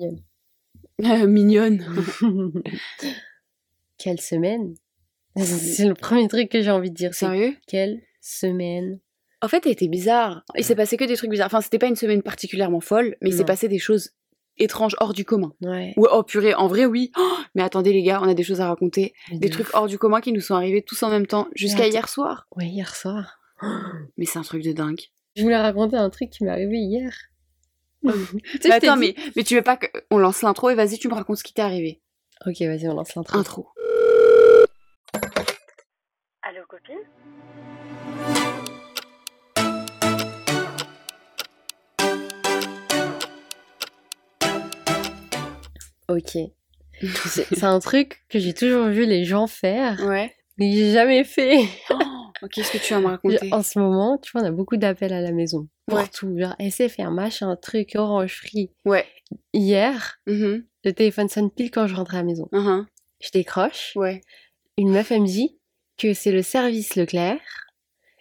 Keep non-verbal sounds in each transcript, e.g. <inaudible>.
Euh, mignonne. <laughs> <laughs> Quelle semaine? <laughs> C'est le premier truc que j'ai envie de dire. c'est Sérieux? Quelle semaine? En fait, elle était bizarre. Il s'est passé que des trucs bizarres. Enfin, c'était pas une semaine particulièrement folle, mais il s'est passé des choses étranges hors du commun. Ouais. Ouais, oh purée, en vrai, oui. Oh, mais attendez, les gars, on a des choses à raconter. Des De trucs ouf. hors du commun qui nous sont arrivés tous en même temps jusqu'à hier soir. Ouais, hier soir. <gasps> Mais c'est un truc de dingue. Je voulais raconter un truc qui m'est arrivé hier. Mais <laughs> je t'ai attends, dit- mais, mais tu veux pas qu'on lance l'intro et vas-y, tu me racontes ce qui t'est arrivé. Ok, vas-y, on lance l'intro. Intro. Allô copine? Ok. <laughs> C'est un truc que j'ai toujours vu les gens faire, Ouais. mais j'ai jamais fait. <laughs> Qu'est-ce que tu vas me raconter? En ce moment, tu vois, on a beaucoup d'appels à la maison. Pour Ouais. tout. Genre, SFR, machin, truc, orange free. Ouais. Hier, Mhm, le téléphone sonne pile quand je rentre à la maison. mhm, Je décroche. Ouais. Une meuf, elle me dit que c'est le service Leclerc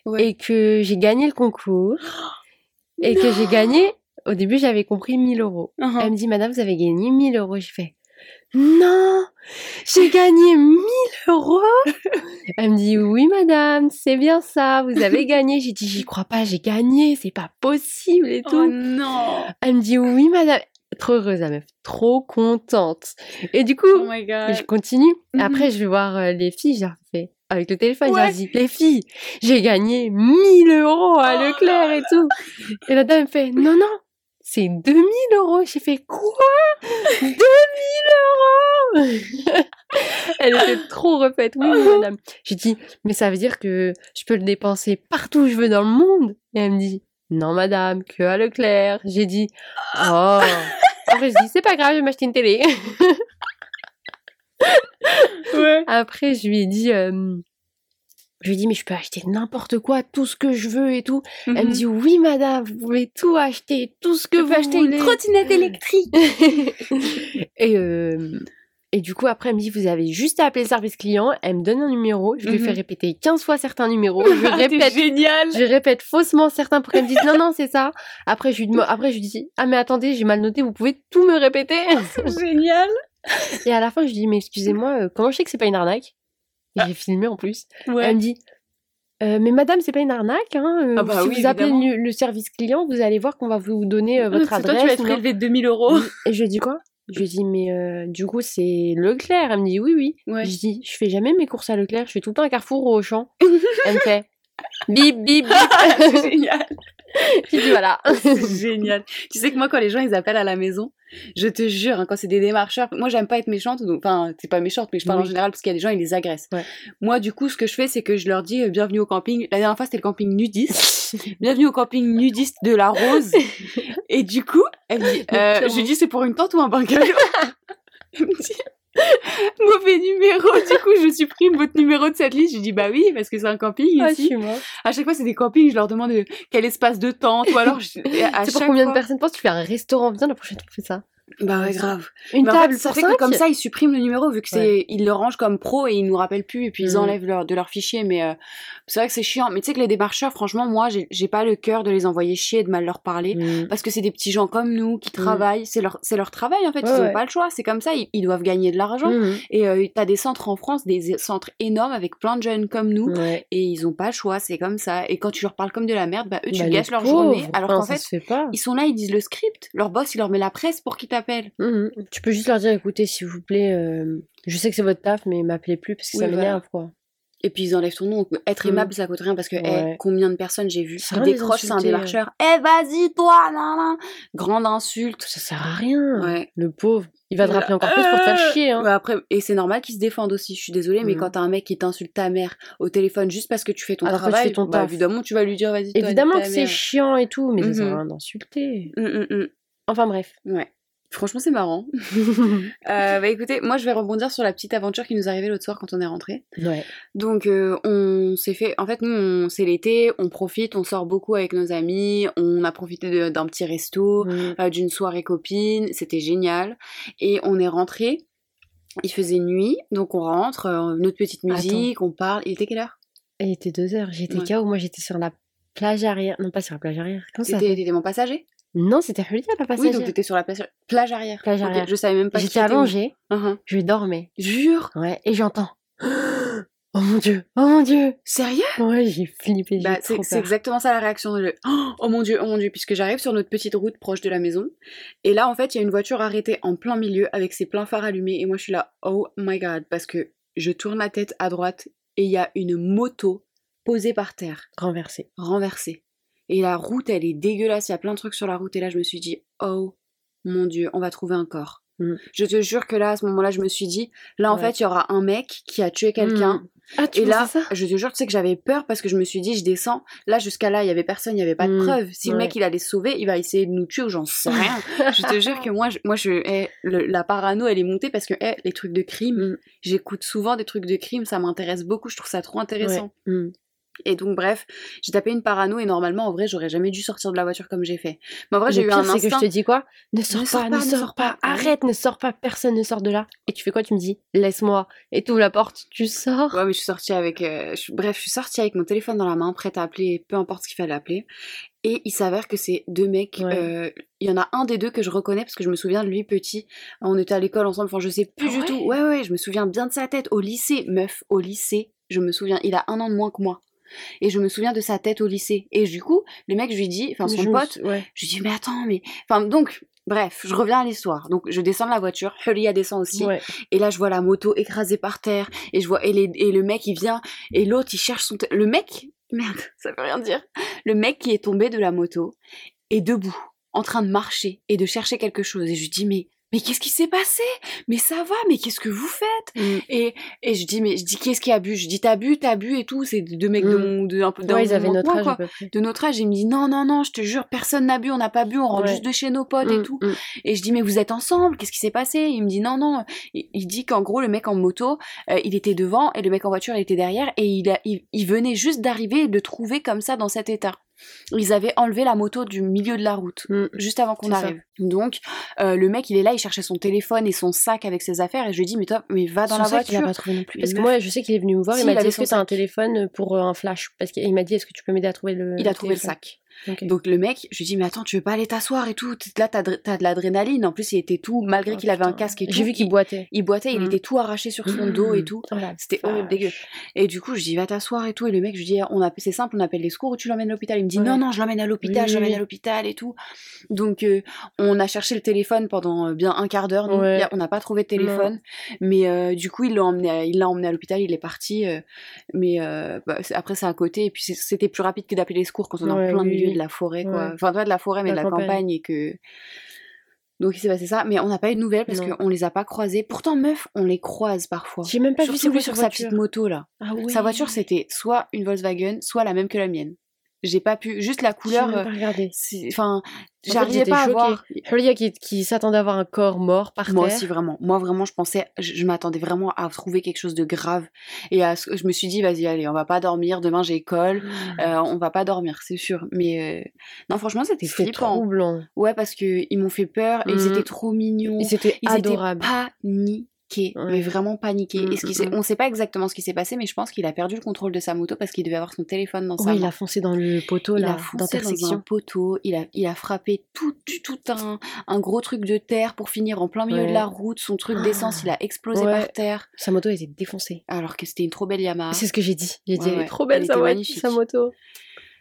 Ouais. et que j'ai gagné le concours <gasps> et que j'ai gagné. Au début, j'avais compris 1000 euros. Mhm. Elle me dit, Madame, vous avez gagné 1000 euros. Je fais, non, j'ai gagné 1000 euros. Elle me dit, oui, Madame, c'est bien ça, vous avez <laughs> gagné. J'ai dit, j'y crois pas, j'ai gagné, c'est pas possible et tout. Oh non Elle me dit, oui, Madame. Trop heureuse, la meuf, trop contente. Et du coup, Oh my god je continue. Mhm. Après, je vais voir euh, les filles, leur fais avec le téléphone, je Ouais. dis, les filles, j'ai gagné 1000 euros à Oh Leclerc et tout. Et la dame me fait, non, non, c'est 2000 euros. J'ai fait, quoi? 2000 euros Elle était trop refaite. Oui, madame. J'ai dit, mais ça veut dire que je peux le dépenser partout où je veux dans le monde. Et elle me dit, non, madame, que à Leclerc. J'ai dit, oh. Après, je dis, c'est pas grave, je vais m'acheter une télé. Ouais. Après, je lui ai dit, euh, je lui dit, mais je peux acheter n'importe quoi, tout ce que je veux et tout. Elle me Mhm. dit, oui, madame, vous pouvez tout acheter, tout ce que Tu vous peux acheter voulez. une trottinette électrique <laughs> et, euh, et du coup, après, elle me dit, vous avez juste à appeler le service client. Elle me donne un numéro. Je lui Mhm. fais répéter 15 fois certains numéros. <laughs> Je Ah, répète. génial Je répète faussement certains pour qu'elle me dise non, non, c'est ça. Après, je lui, après, je lui dis, ah, mais attendez, j'ai mal noté, vous pouvez tout me répéter. <laughs> Génial Et à la fin, je lui dis, mais excusez-moi, euh, comment je sais que c'est pas une arnaque? Et j'ai filmé en plus. Ouais. Elle me dit Euh, Mais madame, c'est pas une arnaque. Hein euh, Ah bah si oui, vous appelez le, le service client, vous allez voir qu'on va vous donner euh, votre C'est adresse. toi, tu vas être prélevé de 2000 euros. Et je lui dis quoi? Je lui dis Mais euh, du coup, c'est Leclerc. Elle me dit Oui, oui. Ouais. Je dis Je fais jamais mes courses à Leclerc, je fais tout le temps à Carrefour ou au champ. <laughs> Elle me fait Bip, bip, bip. <laughs> c'est génial. <laughs> Dit Voilà. <laughs> C'est génial. Tu sais que moi, quand les gens ils appellent à la maison, je te jure, hein, quand c'est des démarcheurs, moi j'aime pas être méchante, enfin, c'est pas méchante, mais je parle en général parce qu'il y a des gens ils les agressent. Ouais. Moi, du coup, ce que je fais, c'est que je leur dis euh, bienvenue au camping. La dernière fois, c'était le camping nudiste. <laughs> bienvenue au camping nudiste de la Rose. Et du coup, elle dit, euh, je lui dis c'est pour une tente ou un bungalow? Elle me dit <laughs> mauvais numéro. Du coup, je supprime votre numéro de cette liste. Je dis bah oui, parce que c'est un camping Ah, ici. À chaque fois, c'est des campings, je leur demande euh, quel espace de tente ou alors je- à <laughs> C'est pour chaque combien fois- de personnes? Penses Tu fais un restaurant Viens la prochaine fois, on fait ça. Bah ouais, ça. grave. Une Mais en fait, table ça pour fait que comme ça, ils suppriment le numéro vu que c'est, Ouais. ils le rangent comme pro et ils nous rappellent plus et puis ils Mhm. enlèvent leur, de leur fichier. Mais euh, c'est vrai que c'est chiant. Mais tu sais que les démarcheurs, franchement, moi, j'ai, pas le cœur de les envoyer chier et de mal leur parler. Mm. Parce que c'est des petits gens comme nous qui travaillent, c'est leur, c'est leur travail en fait, Ouais, ils ont ouais. pas le choix, c'est comme ça, ils, ils doivent gagner de l'argent. Et euh, t'as des centres en France, des centres énormes avec plein de jeunes comme nous, et ils ont pas le choix, c'est comme ça. Et quand tu leur parles comme de la merde, bah eux, tu Bah, les gâches leur pauvres, journée, alors qu'en fait, ils sont là, ils disent le script, leur boss, il leur met la presse pour qu'ils Mhm. Tu peux juste leur dire, écoutez, s'il vous plaît, euh, je sais que c'est votre taf, mais m'appelez plus parce que ça m'énerve, quoi. Et puis ils enlèvent ton nom. Être aimable, ça coûte rien parce que, combien de personnes j'ai vu qui décrochent, c'est un démarcheur. Eh, vas-y, toi, nan, nan. Grande insulte. Ça sert à rien. Ouais. Le pauvre. Il va te rappeler encore plus pour te faire chier. Hein. Ouais, après, et c'est normal qu'ils se défendent aussi. Je suis désolée, mais Mhm. quand t'as un mec qui t'insulte ta mère au téléphone juste parce que tu fais ton Alors que tu travail, fais ton bah, taf. évidemment, tu vas lui dire, vas-y, Évidemment que c'est chiant et tout, mais ça sert à Mhm. rien d'insulter. Hum, hum, hum. Enfin bref. Ouais. Franchement, c'est marrant. <laughs> Euh, bah écoutez, moi je vais rebondir sur la petite aventure qui nous est arrivée l'autre soir quand on est rentré. ouais. Donc euh, on s'est fait, en fait nous c'est l'été, on profite, on sort beaucoup avec nos amis, on a profité d'un petit resto, Mhm. euh, d'une soirée copine, c'était génial. Et on est rentré, il faisait nuit, donc on rentre, notre petite musique, on parle. Il était quelle heure? Il était deux heures. J'étais Ouais. KO. Moi, j'étais sur la plage arrière. Non, pas sur la plage arrière. Comment ça t'étais mon passager? Non, c'était Julia la Oui, passagère. donc t'étais sur la plage, plage arrière. Plage arrière. Je savais même pas. J'étais allongée, Mhm. je dormais. Jure Ouais, et j'entends. <gasps> Oh mon dieu, oh mon dieu. Sérieux? Ouais, j'ai flippé, Bah, c'est exactement ça la réaction. Le <gasps> oh mon dieu, oh mon dieu, puisque j'arrive sur notre petite route proche de la maison. Et là, en fait, il y a une voiture arrêtée en plein milieu avec ses pleins phares allumés. Et moi, je suis là, oh my god, parce que je tourne la tête à droite et il y a une moto posée par terre, Renversé. renversée. Et la route, elle est dégueulasse. Il y a plein de trucs sur la route. Et là, je me suis dit, oh mon dieu, on va trouver un corps. Mm. Je te jure que là, à ce moment-là, je me suis dit, là, en Ouais. fait, il y aura un mec qui a tué quelqu'un. Mm. Ah, tu Et là, ça? je te jure, tu sais que j'avais peur parce que je me suis dit, je descends. Là, jusqu'à là, il y avait personne, il y avait pas de Mm, preuves. Si le mec, il allait sauver, il va essayer de nous tuer ou j'en sais <laughs> rien. je te jure que moi, je, moi, je, eh, le- la parano, elle est montée parce que eh, les trucs de crime, Mm. j'écoute souvent des trucs de crime, ça m'intéresse beaucoup, je trouve ça trop intéressant. Ouais. Et donc, bref, j'ai tapé une parano et normalement, en vrai, j'aurais jamais dû sortir de la voiture comme j'ai fait. Mais en vrai, j'ai eu un c'est que je instinct. te dis quoi? Ne sors pas, pas, ne sors sors pas, pas. Ah arrête, ne sors pas, personne ne sort de là. Et tu fais quoi? Tu me dis, laisse-moi. Et tu ouvres la porte, tu sors. Ouais, mais je suis sortie avec. euh, je- bref, je suis sortie avec mon téléphone dans la main, prête à appeler, peu importe ce qu'il fallait appeler. Et il s'avère que c'est deux mecs. Ouais. euh, Il y en a un des deux que je reconnais parce que je me souviens de lui petit. On était à l'école ensemble, enfin, je sais plus Ah du ouais? Tout. Ouais, ouais, je me souviens bien de sa tête. Au lycée, meuf, au lycée, je me souviens. Il a un an de moins que moi. Et je me souviens de sa tête au lycée. Et du coup, le mec, je lui dis, enfin, son Je pote, ouais. je lui dis, mais attends, mais. Enfin, donc. Bref, je reviens à l'histoire. Donc, je descends de la voiture, Hulia descend aussi. Ouais. Et là, je vois la moto écrasée par terre. Et je vois et, les- et le mec, il vient. Et l'autre, il cherche son. Le mec, merde, <laughs> ça veut rien dire. Le mec qui est tombé de la moto est debout, en train de marcher et de chercher quelque chose. Et je lui dis mais mais qu'est-ce qui s'est passé? Mais ça va Mais qu'est-ce que vous faites? Mm. Et et je dis mais je dis qu'est-ce qui a bu? Je dis t'as bu, t'as bu et tout. C'est deux mecs de Mm. mon de un peu Ouais, ils avaient moment notre âge quoi. De notre âge, il me dit non non non, je te jure, personne n'a bu, on n'a pas bu, on rentre Ouais. juste de chez nos potes et Mm, tout. Et je dis mais vous êtes ensemble, qu'est-ce qui s'est passé? Il me dit non non, il, il dit qu'en gros le mec en moto, euh, il était devant et le mec en voiture il était derrière et il, a- il, il venait juste d'arriver et de le trouver comme ça dans cet état. Ils avaient enlevé la moto du milieu de la route Mm. juste avant qu'on ça. arrive. Donc euh, le mec il est là, il cherchait son téléphone et son sac avec ses affaires et je lui dis mais toi mais va dans Son la sac, il a voiture. pas trouvé non plus. Parce que moi, je sais qu'il est venu me voir, Si, il m'a dit est-ce que t'as un téléphone pour euh, un flash? Parce qu'il m'a dit est-ce que tu peux m'aider à trouver le. Il a trouvé le sac. Donc le mec, je lui dis mais attends, tu veux pas aller t'asseoir et tout? Là t'as de l'adrénaline. En plus il était tout, malgré Oh, qu'il avait un casque et tout. J'ai vu qu'il il- boitait. Il boitait, il Mm. était tout arraché sur son dos et tout. Oh C'était horrible, dégueu. Et du coup, je dis, va t'asseoir et tout. Et le mec, je lui dis, on c'est simple, on appelle les secours ou tu l'emmènes à l'hôpital? Il me dit, Ouais. non, non, je l'emmène à l'hôpital, Oui, je l'emmène à l'hôpital et tout. Donc, euh, on a cherché le téléphone pendant euh, bien un quart d'heure. Ouais. On n'a pas trouvé de téléphone. Mais euh, du coup, il l'a emmené, à- il l'a emmené à l'hôpital, il est parti. euh, mais bah, après, c'est à côté. Et puis, c'était plus rapide que d'appeler les secours quand on est en plein oui, milieu de la forêt, quoi. Ouais. Enfin, pas de la forêt, mais de La campagne. campagne et que. Donc il s'est passé ça, mais on n'a pas eu de nouvelles parce qu'on les a pas croisés. Pourtant, meuf, on les croise parfois. J'ai même pas vu Surtout lui sur sa petite moto là. Ah ouais. Sa voiture c'était soit une Volkswagen, soit la même que la mienne. J'ai pas pu, juste la couleur. euh, pas regardé. c'est- Enfin, j'arrivais pas à voir. Julia qui, qui s'attendait à voir un corps mort par Moi terre. aussi vraiment. Moi vraiment, je pensais, je, je m'attendais vraiment à trouver quelque chose de grave. Et à je me suis dit, vas-y, allez, on va pas dormir. Demain j'ai école, euh, on va pas dormir, c'est sûr. Mais euh, non, franchement, c'était flippant. troublant. Ouais, parce que ils m'ont fait peur et ils Mhm. étaient trop mignons. Et c'était Ils adorable. étaient paniqués, mais Ouais. vraiment paniqués. Mm, Et ce qui mm, mm. on sait pas exactement ce qui s'est passé, mais je pense qu'il a perdu le contrôle de sa moto parce qu'il devait avoir son téléphone dans sa Oui, il main. a foncé dans le poteau là, foncé dans un d'intersection. poteau, il a, il a frappé tout, tout un, un gros truc de terre pour finir en plein milieu Ouais. de la route. Son truc d'essence, il a explosé par terre, Sa moto était défoncée. alors que c'était une trop belle Yamaha. C'est ce que j'ai dit. J'ai dit, elle est trop belle Elle sa, magnifique. sa moto.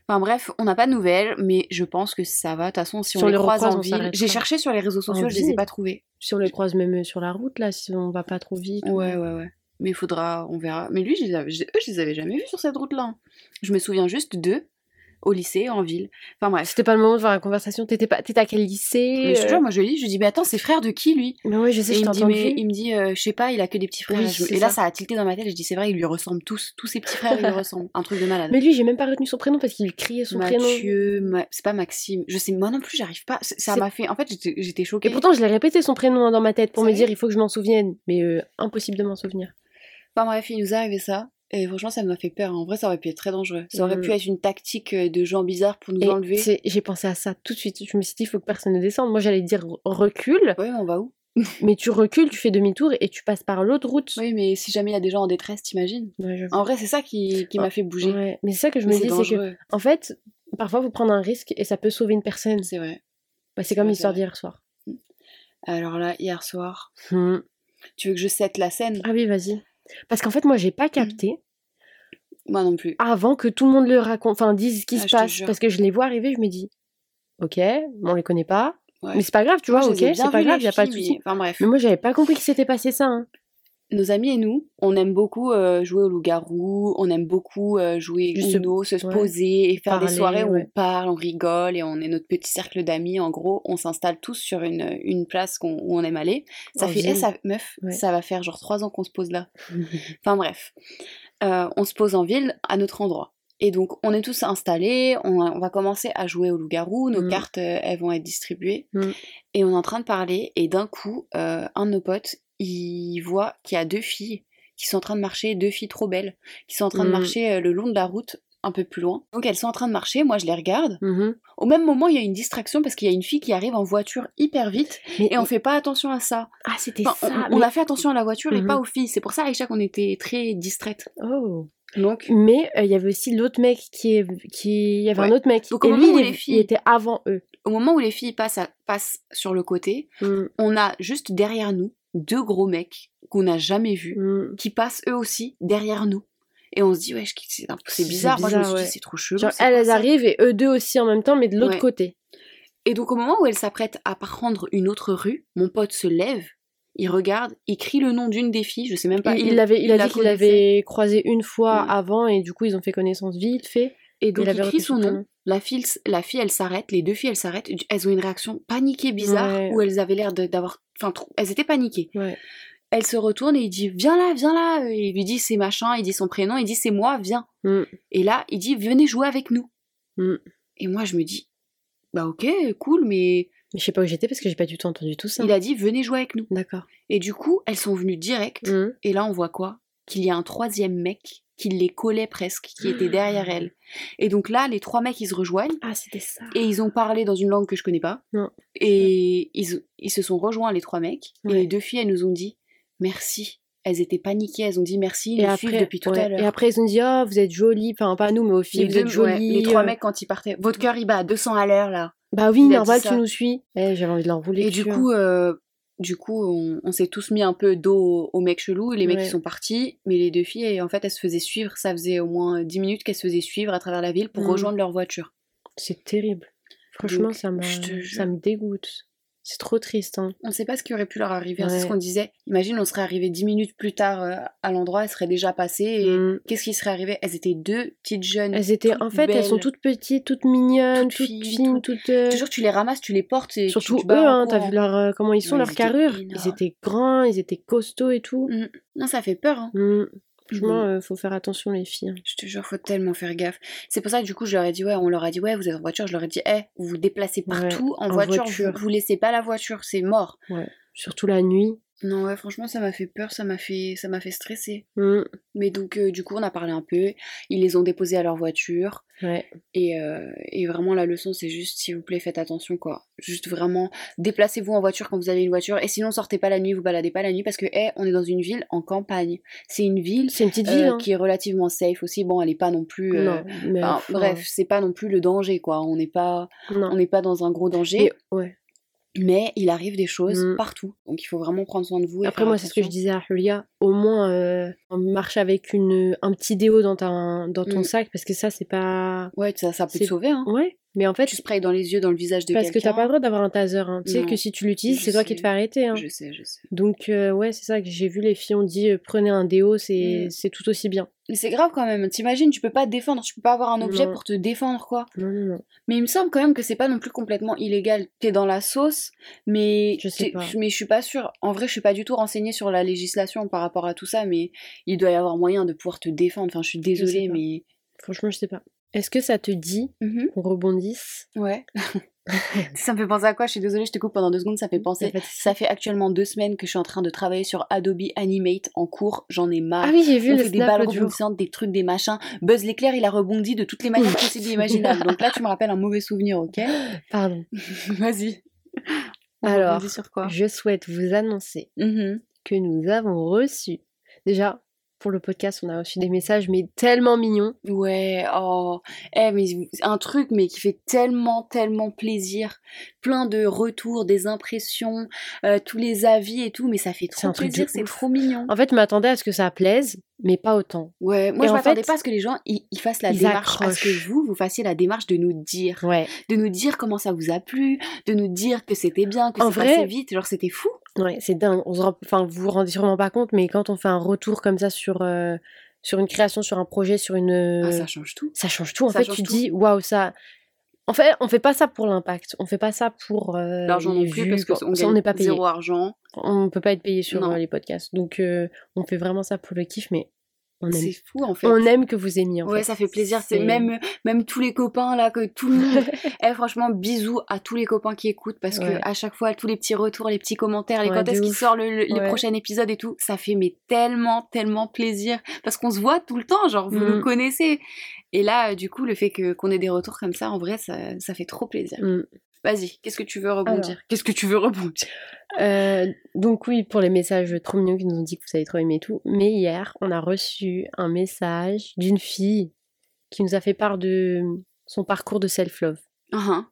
Enfin bref, on n'a pas de nouvelles, mais je pense que ça va. De toute façon, si, Si on, les les croise en ville, j'ai cherché sur les réseaux sociaux, En je les ai pas trouvés. Si on les croise même euh, sur la route là, si on va pas trop vite. Ouais, ouais, ouais. Mais il faudra, on verra. Mais lui, je les avais- eux, je les avais jamais vus sur cette route-là. hein. Je me souviens juste d'eux au lycée, en ville. Enfin bref. C'était pas le moment de faire la conversation. T'étais pas, t'étais à quel lycée Mais je te euh jure, moi je lui dis, je lui dis, mais attends, c'est frère de qui lui? Mais ouais, je sais, Et je il me dit, mais il me dit, euh, je sais pas, il a que des petits frères. Oui, Et je- là, ça. a tilté dans ma tête. Je dis, c'est vrai, ils lui ressemblent tous. Tous ses petits frères, ils lui <laughs> ressemblent. Un truc de malade. Mais lui, j'ai même pas retenu son prénom parce qu'il criait son prénom. Mathieu, Ma- c'est pas Maxime. Je sais, moi non plus, j'arrive pas. Ça m'a fait. En fait, j'étais- choquée. Et pourtant, je l'ai répété son prénom hein, dans ma tête pour me dire il faut que je m'en souvienne. Mais euh, impossible de m'en souvenir. Enfin bref, il nous est arrivé ça. Et franchement, ça m'a fait peur. En vrai, ça aurait pu être très dangereux. Ça aurait Mm. pu être une tactique euh, de gens bizarres pour nous Et enlever. j'ai pensé à ça tout de suite. Je me suis dit il faut que personne ne descende. Moi, j'allais dire recule, mais on va où? <laughs> Mais tu recules, tu fais demi-tour et tu passes par l'autre route. Oui, mais si jamais il y a des gens en détresse, t'imagines? Ouais, En vrai, c'est ça qui, qui m'a fait bouger. Ouais, Mais c'est ça que je Mais me dis, c'est que en fait, parfois, faut prendre un risque et ça peut sauver une personne. C'est vrai. Bah, c'est comme l'histoire d'hier soir. Alors là, hier soir, Hmm. tu veux que je sette la scène? Ah oui, vas-y. Parce qu'en fait, moi, j'ai pas capté Moi non plus. avant que tout le monde le raconte, enfin, dise ce qui Ah, se passe. Parce que je les vois arriver, je me dis, ok, on les connaît pas. Ouais. Mais c'est pas grave, tu Moi, vois, ai ok, c'est pas grave, y a pas de souci. mais- Enfin bref. Mais moi, j'avais pas compris que s'était passé ça. hein. Nos amis et nous, on aime beaucoup euh, jouer au loup-garou, on aime beaucoup euh, jouer Juste se- Uno, se ouais. poser et faire Parler, des soirées où ouais. on parle, on rigole et on est notre petit cercle d'amis. En gros, on s'installe tous sur une, une place qu'on- où on aime aller. Ça En fait, eh, ça, meuf, Ouais. ça va faire genre trois ans qu'on se pose là. <laughs> Enfin bref, Euh, on se pose en ville à notre endroit. Et donc on est tous installés, on, on va commencer à jouer au loup-garou, nos Mm. cartes elles vont être distribuées. Mm. Et on est en train de parler et d'un coup, un de nos potes, il voit qu'il y a deux filles qui sont en train de marcher, deux filles trop belles, qui sont en train de Mm. marcher euh, le long de la route un peu plus loin. Donc elles sont en train de marcher, moi je les regarde. Mhm. Au même moment, il y a une distraction parce qu'il y a une fille qui arrive en voiture hyper vite Mais- et on fait pas attention à ça. Ah, c'était Enfin, ça. on, on mais- a fait attention à la voiture et Mhm. pas aux filles. C'est pour ça, Aïcha, qu'on était très distraite. Oh. Donc, Mais euh, il y avait aussi l'autre mec qui est. Qui... Il y avait un autre mec. Donc, au et moment lui, où les filles- il était avant eux. au moment où les filles passent, à- passent sur le côté, Mm, on a juste derrière nous deux gros mecs qu'on n'a jamais vus mm. qui passent eux aussi derrière nous. Et on se dit, ouais, c'est bizarre. Moi, je me bizarre, suis ouais. dit, c'est trop chelou. Genre, elles, arrivent et eux deux aussi en même temps, mais de l'autre Ouais. côté. Et donc, au moment où elles s'apprêtent à prendre une autre rue, mon pote se lève, il regarde, il crie le nom d'une des filles, je sais même pas. il, il avait, il a dit qu'il l'avait croisé une fois Ouais. avant et du coup ils ont fait connaissance vite fait. Et donc, il il, crie son nom. La fille, la fille, elle s'arrête, les deux filles, elles s'arrêtent. Elles ont une réaction paniquée, bizarre, Ouais. où elles avaient l'air d'avoir. Enfin, elles étaient paniquées. Ouais. Elle se retourne et il dit Viens là, viens là. Et il lui dit c'est machin, il dit son prénom, il dit c'est moi, viens. Mm. Et là, il dit Venez jouer avec nous. Mm. Et moi, je me dis Bah, ok, cool, mais Mais je sais pas où j'étais parce que j'ai pas du tout entendu tout ça. il a dit Venez jouer avec nous. D'accord. Et du coup, elles sont venues direct. Mm. Et là, on voit quoi? Qu'il y a un troisième mec qui les collait presque, qui était derrière elle. Et donc là, les trois mecs, ils se rejoignent. Ah c'était ça. Et ils ont parlé dans une langue que je connais pas. Non. Et ils, ils se sont rejoints, les trois mecs. Et les deux filles, elles nous ont dit merci. Elles étaient paniquées, elles ont dit merci, Et après, depuis tout ouais. à l'heure. et après ils ont dit oh vous êtes jolies, enfin pas nous mais aux filles les, vous deux- êtes ouais, jolies. les trois euh. mecs, quand ils partaient, votre cœur il bat à 200 à l'heure là. Bah oui normal tu nous suis. Eh, j'avais envie de leur rouler. Et du hein. coup, euh, du coup, on, on s'est tous mis un peu dos aux mecs chelous. Les mecs Ouais. ils sont partis, mais les deux filles, en fait, elles se faisaient suivre. Ça faisait au moins 10 minutes qu'elles se faisaient suivre à travers la ville pour Mhm. rejoindre leur voiture. c'est terrible. Franchement Donc, ça ça me dégoûte. C'est trop triste hein. On ne sait pas ce qui aurait pu leur arriver. hein, C'est ce qu'on disait. Imagine, on serait arrivé 10 minutes plus tard euh, à l'endroit, elles seraient déjà passées. Et Mm. qu'est-ce qui serait arrivé? Elles étaient deux petites jeunes. Elles étaient, en fait, elles sont toutes petites, toutes mignonnes, Toutes toutes, fines, fines, toutes- toutes. euh, tu les ramasses, tu les portes et Surtout tu eux, hein, t'as vu leur, euh, comment ils sont, Ouais, leur ils étaient carrure. énormes. Ils étaient grands, ils étaient costauds et tout. Mm. Non, ça fait peur. hein. Mm. Franchement, euh, faut faire attention les filles. hein. Je te jure, faut tellement faire gaffe. C'est pour ça que du coup, je leur ai dit, ouais, on leur a dit, ouais, vous êtes en voiture. Je leur ai dit, eh, vous vous déplacez partout en, en voiture, voiture. Vous, vous laissez pas la voiture, c'est mort. Surtout la nuit. Non, ouais, franchement, ça m'a fait peur, ça m'a fait, ça m'a fait stresser. Mm. Mais donc, euh, du coup, on a parlé un peu. Ils les ont déposés à leur voiture. Ouais. Et, euh, et vraiment, la leçon, c'est juste, s'il vous plaît, faites attention, quoi. Juste vraiment, déplacez-vous en voiture quand vous avez une voiture. Et sinon, sortez pas la nuit, vous baladez pas la nuit, parce que, eh, on est dans une ville en campagne. C'est une ville C'est une petite euh, ville. hein. qui est relativement safe aussi. Bon, elle est pas non plus. euh, Non, mais enfin, bref, c'est pas non plus le danger, quoi. On n'est pas, non. on n'est pas dans un gros danger. Ouais. Mais il arrive des choses Mm. partout. Donc, il faut vraiment prendre soin de vous. et Après, moi, c'est ce que je disais à Julia. Au moins, euh, on marche avec une, un petit déo dans, ta, dans ton Mm. sac, parce que ça, c'est pas. Ouais, ça, ça peut te sauver, hein. Ouais. Mais en fait, Tu sprays dans les yeux, dans le visage de parce que quelqu'un. t'as pas le droit d'avoir un taser. hein. Tu sais que si tu l'utilises, c'est toi qui te fais arrêter. hein. Je sais, je sais. Donc, euh, ouais, c'est ça que j'ai vu. Les filles ont dit euh, prenez un déo, c'est Mm. c'est tout aussi bien. Mais c'est grave quand même. T'imagines, tu peux pas te défendre. Tu peux pas avoir un objet Non. pour te défendre, quoi. Non, non, non. Mais il me semble quand même que c'est pas non plus complètement illégal. T'es dans la sauce, mais Je sais pas. mais je suis pas sûre. En vrai, je suis pas du tout renseignée sur la législation par rapport à tout ça, mais il doit y avoir moyen de pouvoir te défendre. Enfin, je suis désolée, mais Franchement, je sais pas. Est-ce que ça te dit Mhm. qu'on rebondisse ouais. <laughs> ça me fait penser à quoi? Je suis désolée, je te coupe pendant deux secondes. Ça fait penser. Pas de souci. Ça fait actuellement deux semaines que je suis en train de travailler sur Adobe Animate en cours. J'en ai marre. Ah oui, j'ai vu on le fait des balles rebondissantes, des trucs, des machins. Buzz l'éclair, il a rebondi de toutes les manières possibles et imaginables. Donc là, tu me rappelles un mauvais souvenir, ok? <gasps> Pardon. <laughs> Vas-y. On Alors, sur quoi? Je souhaite vous annoncer Mhm. que nous avons reçu. Déjà, pour le podcast, on a reçu des messages, mais tellement mignons. Ouais, oh, eh, mais un truc, mais qui fait tellement, tellement plaisir. Plein de retours, des impressions, euh, tous les avis et tout, mais ça fait trop plaisir, c'est trop mignon. En fait, je m'attendais à ce que ça plaise, mais pas autant. Ouais, moi Et je en m'attendais pas à ce que les gens ils, ils fassent la ils démarche, à ce que vous, vous fassiez la démarche de nous dire, Ouais. de nous dire comment ça vous a plu, de nous dire que c'était bien, que vrai- passé vite, genre c'était fou. Ouais, c'est dingue. On se rend... Enfin, vous vous rendez sûrement pas compte, mais quand on fait un retour comme ça sur, euh, sur une création, sur un projet, sur une. Ah, ça change tout. ça change tout. En ça fait, tu tout. dis, waouh, ça. En fait, on fait pas ça pour l'impact. On fait pas ça pour euh, L'argent les non plus vues, parce qu'on n'est pas payé. zéro argent. On peut pas être payé sur Non. euh, les podcasts. Donc, euh, on fait vraiment ça pour le kiff, mais on aime. C'est fou en fait. On aime que vous aimiez. En Ouais, fait. ça fait plaisir. C'est même, même tous les copains là, que tout le monde. <laughs> eh, franchement, bisous à tous les copains qui écoutent parce Ouais. que à chaque fois, tous les petits retours, les petits commentaires, les Ouais, quand est-ce qu'il sort le, le- les Ouais. prochains épisodes et tout, ça fait mais tellement, tellement plaisir parce qu'on se voit tout le temps, genre vous Mm. nous connaissez. Et là, du coup, le fait que qu'on ait des retours comme ça, en vrai, ça, ça fait trop plaisir. Mm. Vas-y, qu'est-ce que tu veux rebondir? Qu'est-ce que tu veux rebondir? Euh, donc oui, pour les messages trop mignons qui nous ont dit que vous avez trop aimé et tout. Mais hier, on a reçu un message d'une fille qui nous a fait part de son parcours de self-love. Uhum.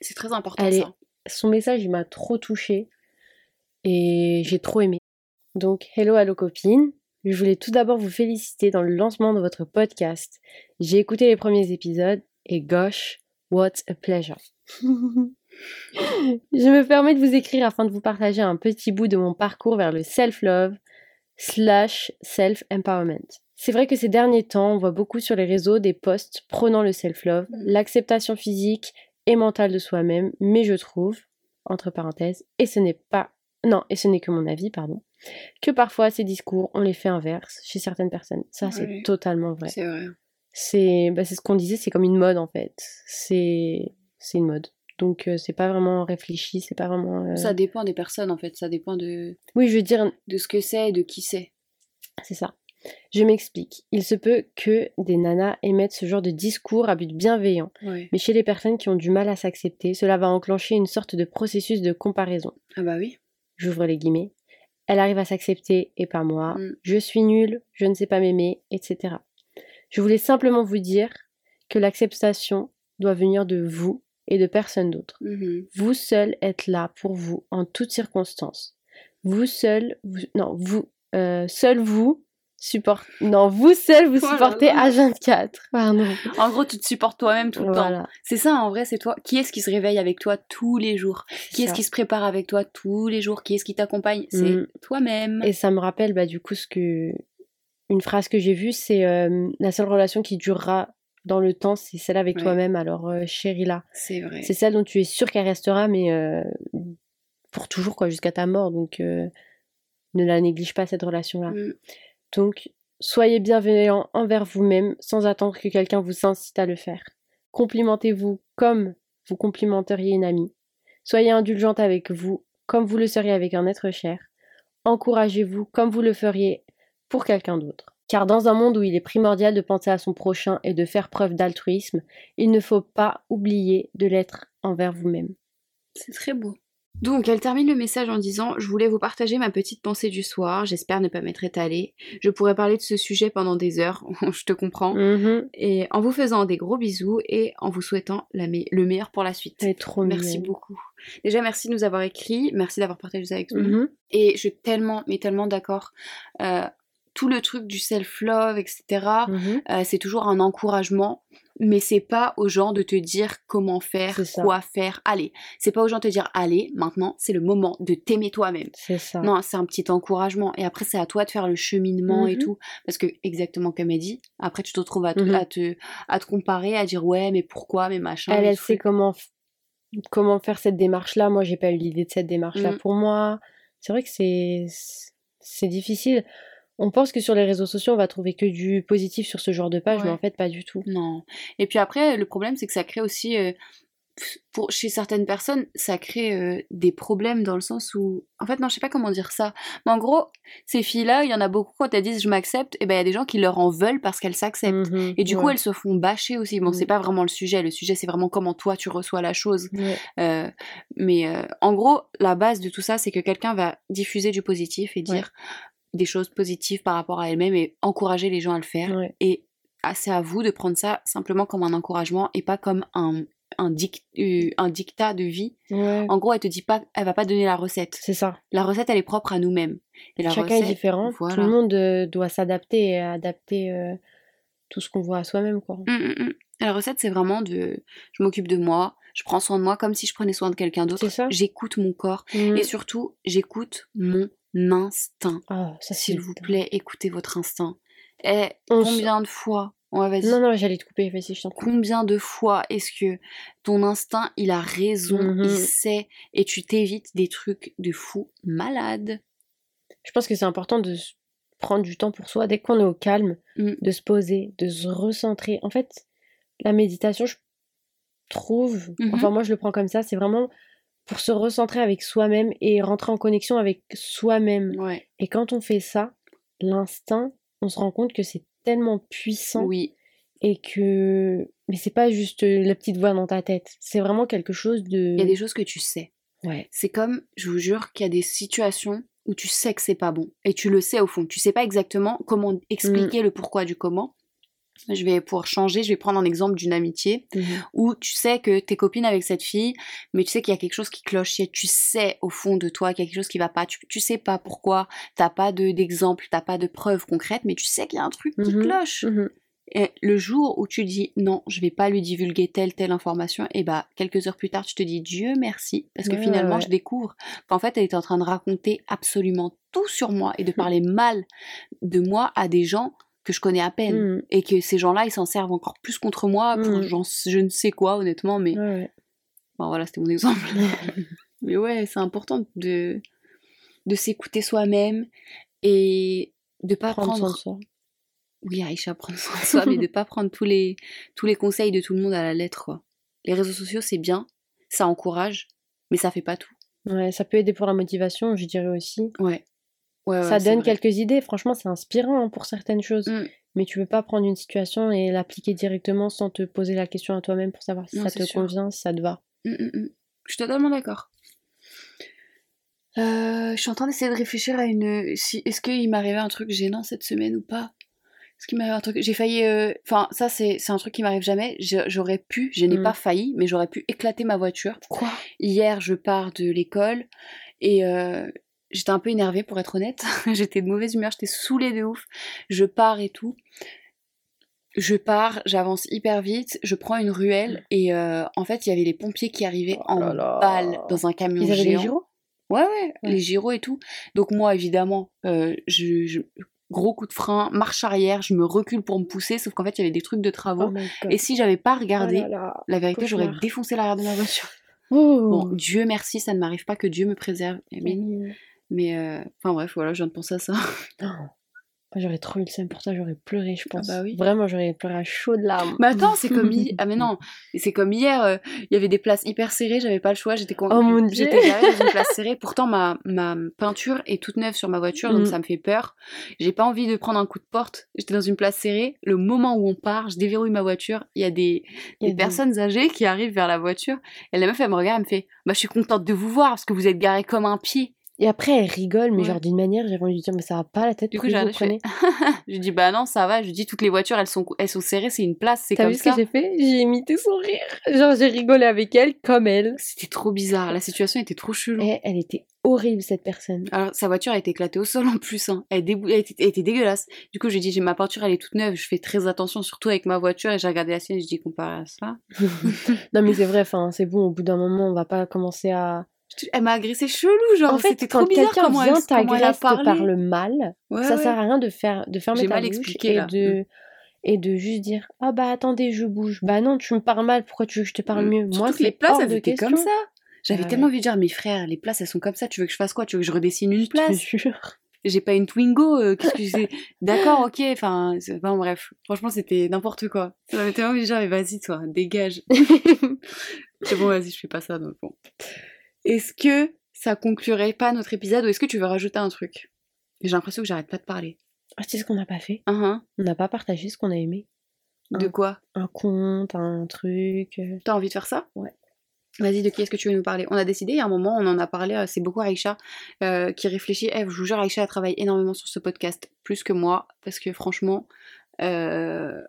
C'est très important Elle est- ça. Son message, il m'a trop touchée et j'ai trop aimé. Donc, hello, hello copine. Je voulais tout d'abord vous féliciter dans le lancement de votre podcast. J'ai écouté les premiers épisodes et gosh, what a pleasure. <laughs> Je me permets de vous écrire afin de vous partager un petit bout de mon parcours vers le self-love slash self-empowerment. C'est vrai que ces derniers temps, on voit beaucoup sur les réseaux des posts prônant le self-love, Mm. l'acceptation physique et mentale de soi-même, mais je trouve, entre parenthèses, et ce n'est pas, non, et ce n'est que mon avis, pardon, que parfois ces discours ont l'effet inverse chez certaines personnes. Ça, c'est totalement vrai. C'est vrai. C'est bah, c'est ce qu'on disait, c'est comme une mode en fait. C'est c'est une mode. Donc euh, c'est pas vraiment réfléchi, c'est pas vraiment. euh, Ça dépend des personnes en fait, ça dépend de, Oui, je veux dire, de ce que c'est et de qui c'est. c'est ça. Je m'explique. Il se peut que des nanas émettent ce genre de discours à but bienveillant, mais chez les personnes qui ont du mal à s'accepter, cela va enclencher une sorte de processus de comparaison. Ah bah oui. J'ouvre les guillemets. Elle arrive à s'accepter et pas moi. Mm. Je suis nulle, je ne sais pas m'aimer, etc. Je voulais simplement vous dire que l'acceptation doit venir de vous et de personne d'autre. Mhm. Vous seul êtes là pour vous en toutes circonstances. Vous seul, vous, non, vous, euh, seul vous support, non, vous seul vous <laughs> supportez là. H24. Pardon. En gros, tu te supportes toi-même tout le temps. Voilà. C'est ça, en vrai, c'est toi. Qui est-ce qui se réveille avec toi tous les jours? Qui est-ce qui se prépare avec toi tous les jours? Qui est-ce qui t'accompagne? C'est Mm. toi-même. Et ça me rappelle bah, du coup ce que une phrase que j'ai vue, c'est euh, la seule relation qui durera dans le temps, c'est celle avec Ouais. toi-même. Alors euh, chérie là, C'est vrai. c'est celle dont tu es sûr qu'elle restera, mais euh, pour toujours quoi, jusqu'à ta mort. Donc euh, ne la néglige pas cette relation-là. Mm. Donc soyez bienveillant envers vous-même sans attendre que quelqu'un vous incite à le faire. Complimentez-vous comme vous complimenteriez une amie. Soyez indulgente avec vous comme vous le seriez avec un être cher. Encouragez-vous comme vous le feriez pour quelqu'un d'autre. Car dans un monde où il est primordial de penser à son prochain et de faire preuve d'altruisme, il ne faut pas oublier de l'être envers vous-même. C'est très beau. Donc, elle termine le message en disant Je voulais vous partager ma petite pensée du soir, j'espère ne pas m'être étalée. Je pourrais parler de ce sujet pendant des heures, <laughs> je te comprends. Mhm. Et en vous faisant des gros bisous et en vous souhaitant la me- le meilleur pour la suite. Elle est trop Merci beaucoup. Déjà, merci de nous avoir écrit, merci d'avoir partagé ça avec nous. Mhm. Et je suis tellement, mais tellement d'accord. Euh, tout le truc du self-love, etc., Mhm. euh, c'est toujours un encouragement, mais c'est pas aux gens de te dire comment faire, quoi faire. Allez, c'est pas aux gens de te dire allez, maintenant c'est le moment de t'aimer toi-même. C'est ça. Non, c'est un petit encouragement. Et après, c'est à toi de faire le cheminement et Mhm. tout. Parce que, exactement comme elle dit, après, tu te retrouves à te, Mhm. à te, à te comparer, à dire ouais, mais pourquoi, mais machin. elle, sait comment, f- comment faire cette démarche-là. Moi, j'ai pas eu l'idée de cette démarche-là pour moi. C'est vrai que c'est c'est difficile. On pense que sur les réseaux sociaux, on va trouver que du positif sur ce genre de page, mais en fait, pas du tout. Non. Et puis après, le problème, c'est que ça crée aussi, euh, pour, chez certaines personnes, ça crée euh, des problèmes dans le sens où, en fait, non, je sais pas comment dire ça. Mais en gros, ces filles-là, il y en a beaucoup quand elles disent je m'accepte, et ben il y a des gens qui leur en veulent parce qu'elles s'acceptent. Mhm. Et du coup, elles se font bâcher aussi. Bon, Mm. c'est pas vraiment le sujet. Le sujet, c'est vraiment comment toi tu reçois la chose. Ouais. Euh, mais en gros, la base de tout ça, c'est que quelqu'un va diffuser du positif et dire des choses positives par rapport à elle-même et encourager les gens à le faire. Ouais. Et c'est à vous de prendre ça simplement comme un encouragement et pas comme un, un, dic- euh, un dictat de vie. Ouais. En gros, elle te dit pas, elle va pas donner la recette. C'est ça. La recette, elle est propre à nous-mêmes. Et la Chacun recette, est différent. Tout voilà. le monde euh, doit s'adapter et adapter euh, tout ce qu'on voit à soi-même, quoi. Mm, mm. Et La recette, c'est vraiment de, je m'occupe de moi, je prends soin de moi comme si je prenais soin de quelqu'un d'autre. C'est ça. J'écoute mon corps Mm. et surtout, j'écoute mon instinct. Ah, S'il vous plaît, écoutez votre instinct. Et On s- combien de fois? Ouais, vas-y. Non, non, j'allais te couper. Vas-y, je t'en prie. Combien de fois est-ce que ton instinct, il a raison, Mhm. il sait, et tu t'évites des trucs de fou malade? Je pense que c'est important de prendre du temps pour soi dès qu'on est au calme, Mm. de se poser, de se recentrer. En fait, la méditation, je trouve, Mhm. enfin moi je le prends comme ça, c'est vraiment pour se recentrer avec soi-même et rentrer en connexion avec soi-même. Ouais. Et quand on fait ça, l'instinct, on se rend compte que c'est tellement puissant Oui. et que mais c'est pas juste la petite voix dans ta tête, c'est vraiment quelque chose de Il y a des choses que tu sais. ouais. C'est comme, je vous jure, qu'il y a des situations où tu sais que c'est pas bon. Et tu le sais au fond. Tu sais pas exactement comment expliquer le pourquoi du comment. Je vais pour changer, je vais prendre un exemple d'une amitié Mhm. où tu sais que t'es copine avec cette fille, mais tu sais qu'il y a quelque chose qui cloche. Tu sais au fond de toi qu'il y a quelque chose qui va pas. Tu, tu sais pas pourquoi. T'as pas de- d'exemple, t'as pas de preuves concrètes, mais tu sais qu'il y a un truc qui Mhm. cloche. Mhm. Et le jour où tu dis non, je vais pas lui divulguer telle telle information, et bah quelques heures plus tard, tu te dis Dieu merci, parce que Ouais, finalement ouais. je découvre qu'en fait elle était en train de raconter absolument tout sur moi et de <laughs> parler mal de moi à des gens que je connais à peine. Mhm. Et que ces gens-là, ils s'en servent encore plus contre moi pour Mhm. j'en- je ne sais quoi, honnêtement, mais ouais. bon, voilà, c'était mon exemple. <laughs> mais ouais, c'est important de, de s'écouter soi-même et de pas Prendre prendre soin de soi. oui, Aïcha, prendre soin de soi, mais de pas prendre tous les, tous les conseils de tout le monde à la lettre, quoi. Les réseaux sociaux, c'est bien, ça encourage, mais ça fait pas tout. Ouais, ça peut aider pour la motivation, je dirais aussi. Ouais. Ouais, ouais, ça donne vrai. quelques idées, franchement, c'est inspirant hein, pour certaines choses. Mm. Mais tu peux pas prendre une situation et l'appliquer directement sans te poser la question à toi-même pour savoir si Non, ça te sûr. convient, si ça te va. Mm, mm. Je suis totalement d'accord. Euh, je suis en train d'essayer de réfléchir à une. Si, Est-ce qu'il arrivé un truc gênant cette semaine ou pas? Est-ce qu'il arrivé un truc J'ai failli. euh, Enfin, ça, c'est un truc qui m'arrive jamais. J'aurais pu, je n'ai pas failli, mais j'aurais pu éclater ma voiture. Quoi Hier, je pars de l'école et euh, j'étais un peu énervée pour être honnête. <laughs> j'étais de mauvaise humeur, j'étais saoulée de ouf. Je pars et tout. Je pars, j'avance hyper vite, je prends une ruelle et euh, en fait, il y avait les pompiers qui arrivaient Oh en là balle dans un camion Ils avaient géant. les gyros? Ouais, ouais, Ouais. les gyros et tout. Donc moi, évidemment, euh, je, je- gros coup de frein, marche arrière, je me recule pour me pousser, sauf qu'en fait, il y avait des trucs de travaux. Oh God. et si j'avais pas regardé, Oh là la vérité, j'aurais défoncé l'arrière de ma voiture. Bon, Dieu merci, ça ne m'arrive pas, que Dieu me préserve. Amen. Mm. Mais, euh, enfin bref, voilà, je viens de penser à ça. <laughs> Moi, J'aurais trop eu le seum pour ça, j'aurais pleuré, je pense. bah oui. Vraiment, j'aurais pleuré à chaudes larmes. Mais attends, c'est comme hier. <laughs> Ah mais non, c'est comme hier. euh, Il y avait des places hyper serrées, j'avais pas le choix. J'étais con... Oh. J'étais dans une place <laughs> serrée. Pourtant ma ma peinture est toute neuve sur ma voiture, donc Mm. ça me fait peur. J'ai pas envie de prendre un coup de porte. J'étais dans une place serrée. Le moment où on part, je déverrouille ma voiture. Il y a des, Il y a des personnes âgées qui arrivent vers la voiture. Et la meuf elle me regarde, elle me fait, bah je suis contente de vous voir parce que vous êtes garée comme un pied. Et après, elle rigole, mais Ouais. genre d'une manière, j'ai envie de dire, mais ça va pas la tête, Du coup, j'ai prenez <laughs> Je dis bah non ça va. Je dis toutes les voitures elles sont elles sont serrées, c'est une place, c'est T'as comme vu ce ça. que j'ai fait? J'ai imité son rire. Genre, j'ai rigolé avec elle comme elle. C'était trop bizarre. La situation était trop chelou. Et elle était horrible, cette personne. Alors, sa voiture a été éclatée au sol en plus. Hein. Elle, débou- elle était, elle était dégueulasse. Du coup, j'ai dit, j'ai ma peinture, elle est toute neuve. Je fais très attention, surtout avec ma voiture. Et j'ai regardé la sienne et je dis, comparé à ça. <laughs> non, mais c'est vrai, enfin, c'est bon, au bout d'un moment, on va pas commencer à. Elle m'a agressé chelou, genre. en fait, c'était quand quelqu'un vient comment elle a t'agresse, te parlé. parle mal, Ouais, ça ouais. sert à rien de faire de fermer ta mal bouche expliqué, et là. de et de juste dire ah bah attendez je bouge bah non tu me parles mal pourquoi tu veux que je te parle Mm. mieux? Surtout moi que les places, elles étaient comme ça. J'avais Ouais. tellement envie de dire, mes frères, les places, elles sont comme ça. Tu veux que je fasse quoi? Tu veux que je redessine une je place? jure J'ai pas une Twingo. euh, Qu'est-ce que c'est? <laughs> D'accord, ok. Enfin, enfin, bref. Franchement, c'était n'importe quoi. J'avais tellement envie de dire, mais vas-y, toi, dégage. <laughs> C'est bon, vas-y, je fais pas ça. Donc bon. Est-ce que ça conclurait pas notre épisode ou est-ce que tu veux rajouter un truc? J'ai l'impression que j'arrête pas de parler. ah sais ce qu'on n'a pas fait Hein, hein. on n'a pas partagé ce qu'on a aimé De Un- quoi? un compte un truc euh. T'as envie de faire ça? Ouais. Vas-y, de qui est-ce que tu veux nous parler? On a décidé, il y a un moment, on en a parlé, euh, c'est beaucoup Aïcha euh, qui réfléchit. Eh, je vous jure, Aïcha, elle travaille énormément sur ce podcast, plus que moi, parce que franchement, euh,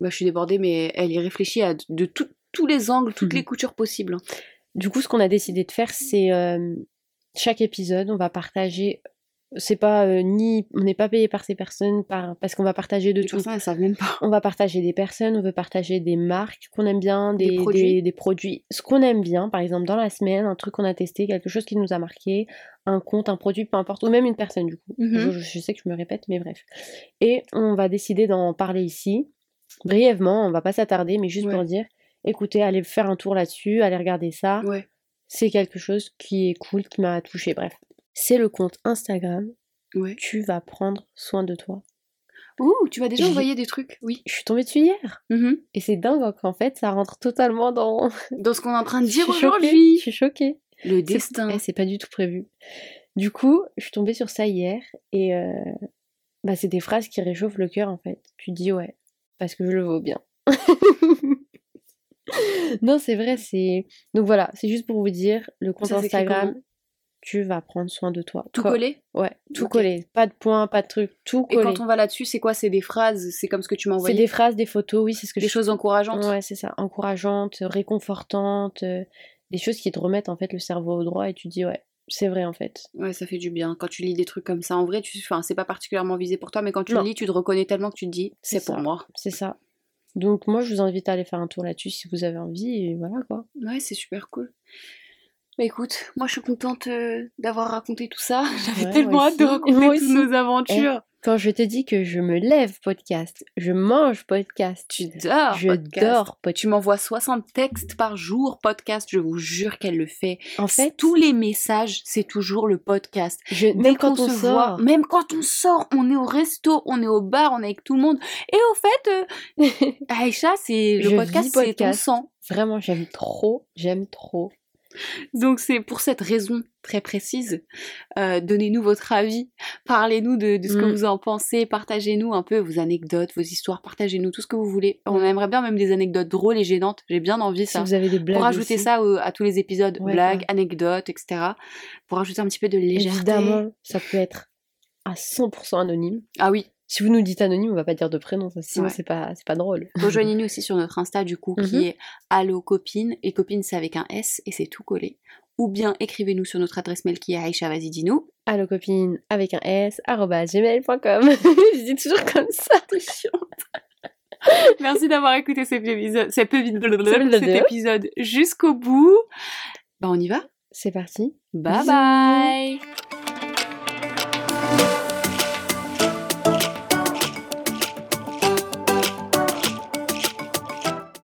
bah, je suis débordée, mais elle y réfléchit à de tout- tous les angles, toutes Mhm. les coutures possibles. Du coup, ce qu'on a décidé de faire, c'est euh, chaque épisode, on va partager. C'est pas euh, ni on n'est pas payé par ces personnes par, parce qu'on va partager de Les tout. personnes, savent même pas. On va partager des personnes, on veut partager des marques qu'on aime bien, Des des, produits. des- des produits. Ce qu'on aime bien, par exemple, dans la semaine, un truc qu'on a testé, quelque chose qui nous a marqué, un compte, un produit, peu importe, ou même une personne du coup. Mhm. Je, je sais que je me répète, mais bref. Et on va décider d'en parler ici, brièvement, on va pas s'attarder, mais juste Ouais. pour dire, écoutez, allez faire un tour là-dessus, allez regarder ça. Ouais. C'est quelque chose qui est cool, qui m'a touché, bref. C'est le compte Instagram, Ouais. tu vas prendre soin de toi. Ouh, tu vas déjà envoyer des trucs? Oui. Je suis tombée dessus hier. Mhm. Et c'est dingue qu'en fait, ça rentre totalement dans. <laughs> Dans ce qu'on est en train de dire aujourd'hui. Je suis choquée. Le destin. eh, C'est pas du tout prévu. Du coup, je suis tombée sur ça hier et euh, bah, c'est des phrases qui réchauffent le cœur en fait. Tu dis ouais, parce que je le vaux bien. <laughs> non, c'est vrai, c'est. Donc voilà, c'est juste pour vous dire, le compte Ça Instagram, tu vas prendre soin de toi. Tout Co- collé Ouais, tout collé. Pas de points, pas de trucs, tout Et collé. quand on va là-dessus, c'est quoi? C'est des phrases? C'est comme ce que tu m'as C'est des phrases, des photos, oui, c'est ce que Des je choses encourageantes? Ouais, c'est ça, encourageantes, réconfortantes, euh, des choses qui te remettent en fait le cerveau au droit et tu dis ouais, c'est vrai en fait. Ouais, ça fait du bien. Quand tu lis des trucs comme ça, en vrai, tu... enfin, c'est pas particulièrement visé pour toi, mais quand tu Non. le lis, tu te reconnais tellement que tu te dis, c'est pour moi. C'est ça. Donc moi je vous invite à aller faire un tour là-dessus si vous avez envie et voilà quoi. Ouais, c'est super cool. Mais écoute, moi je suis contente euh, d'avoir raconté tout ça. <laughs> J'avais Ouais, tellement hâte de raconter toutes nos aventures. Quand je te dis que je me lève podcast, je mange podcast, Tu dors, je podcast. dors podcast. Tu m'envoies 60 textes par jour, podcast, je vous jure qu'elle le fait. En fait, tous les messages, c'est toujours le podcast. je, même quand on se sort, voit, même quand on sort, on est au resto, on est au bar, on est avec tout le monde. Et au fait, euh, <laughs> Aïcha, c'est Je le podcast, c'est ton sang. vraiment j'aime trop, j'aime trop. Donc c'est pour cette raison très précise. Euh, Donnez-nous votre avis, parlez-nous de, de ce que Mm. vous en pensez, partagez-nous un peu vos anecdotes, vos histoires, partagez-nous tout ce que vous voulez. On Mm. aimerait bien même des anecdotes drôles et gênantes. J'ai bien envie Si ça. vous avez des blagues Pour rajouter aussi, ça au- à tous les épisodes, Ouais, blagues, ouais. anecdotes, etc. Pour rajouter un petit peu de légèreté. évidemment, ça peut être à 100% anonyme. Ah oui, Si vous nous dites anonyme, on va pas dire de prénom, sinon Ouais. c'est pas c'est pas drôle. <laughs> rejoignez-nous aussi sur notre Insta du coup Mhm. qui est allo copine et copine c'est avec un S et c'est tout collé. Ou bien écrivez-nous sur notre adresse mail qui est Aïcha, vas-y dis-nous. Allo copine avec un s gmail.com. <laughs> Je dis toujours comme ça. <laughs> T'es chiante. Merci d'avoir écouté cet épisode, cet épisode, jusqu'au bout. Bah on y va C'est parti. Bye bye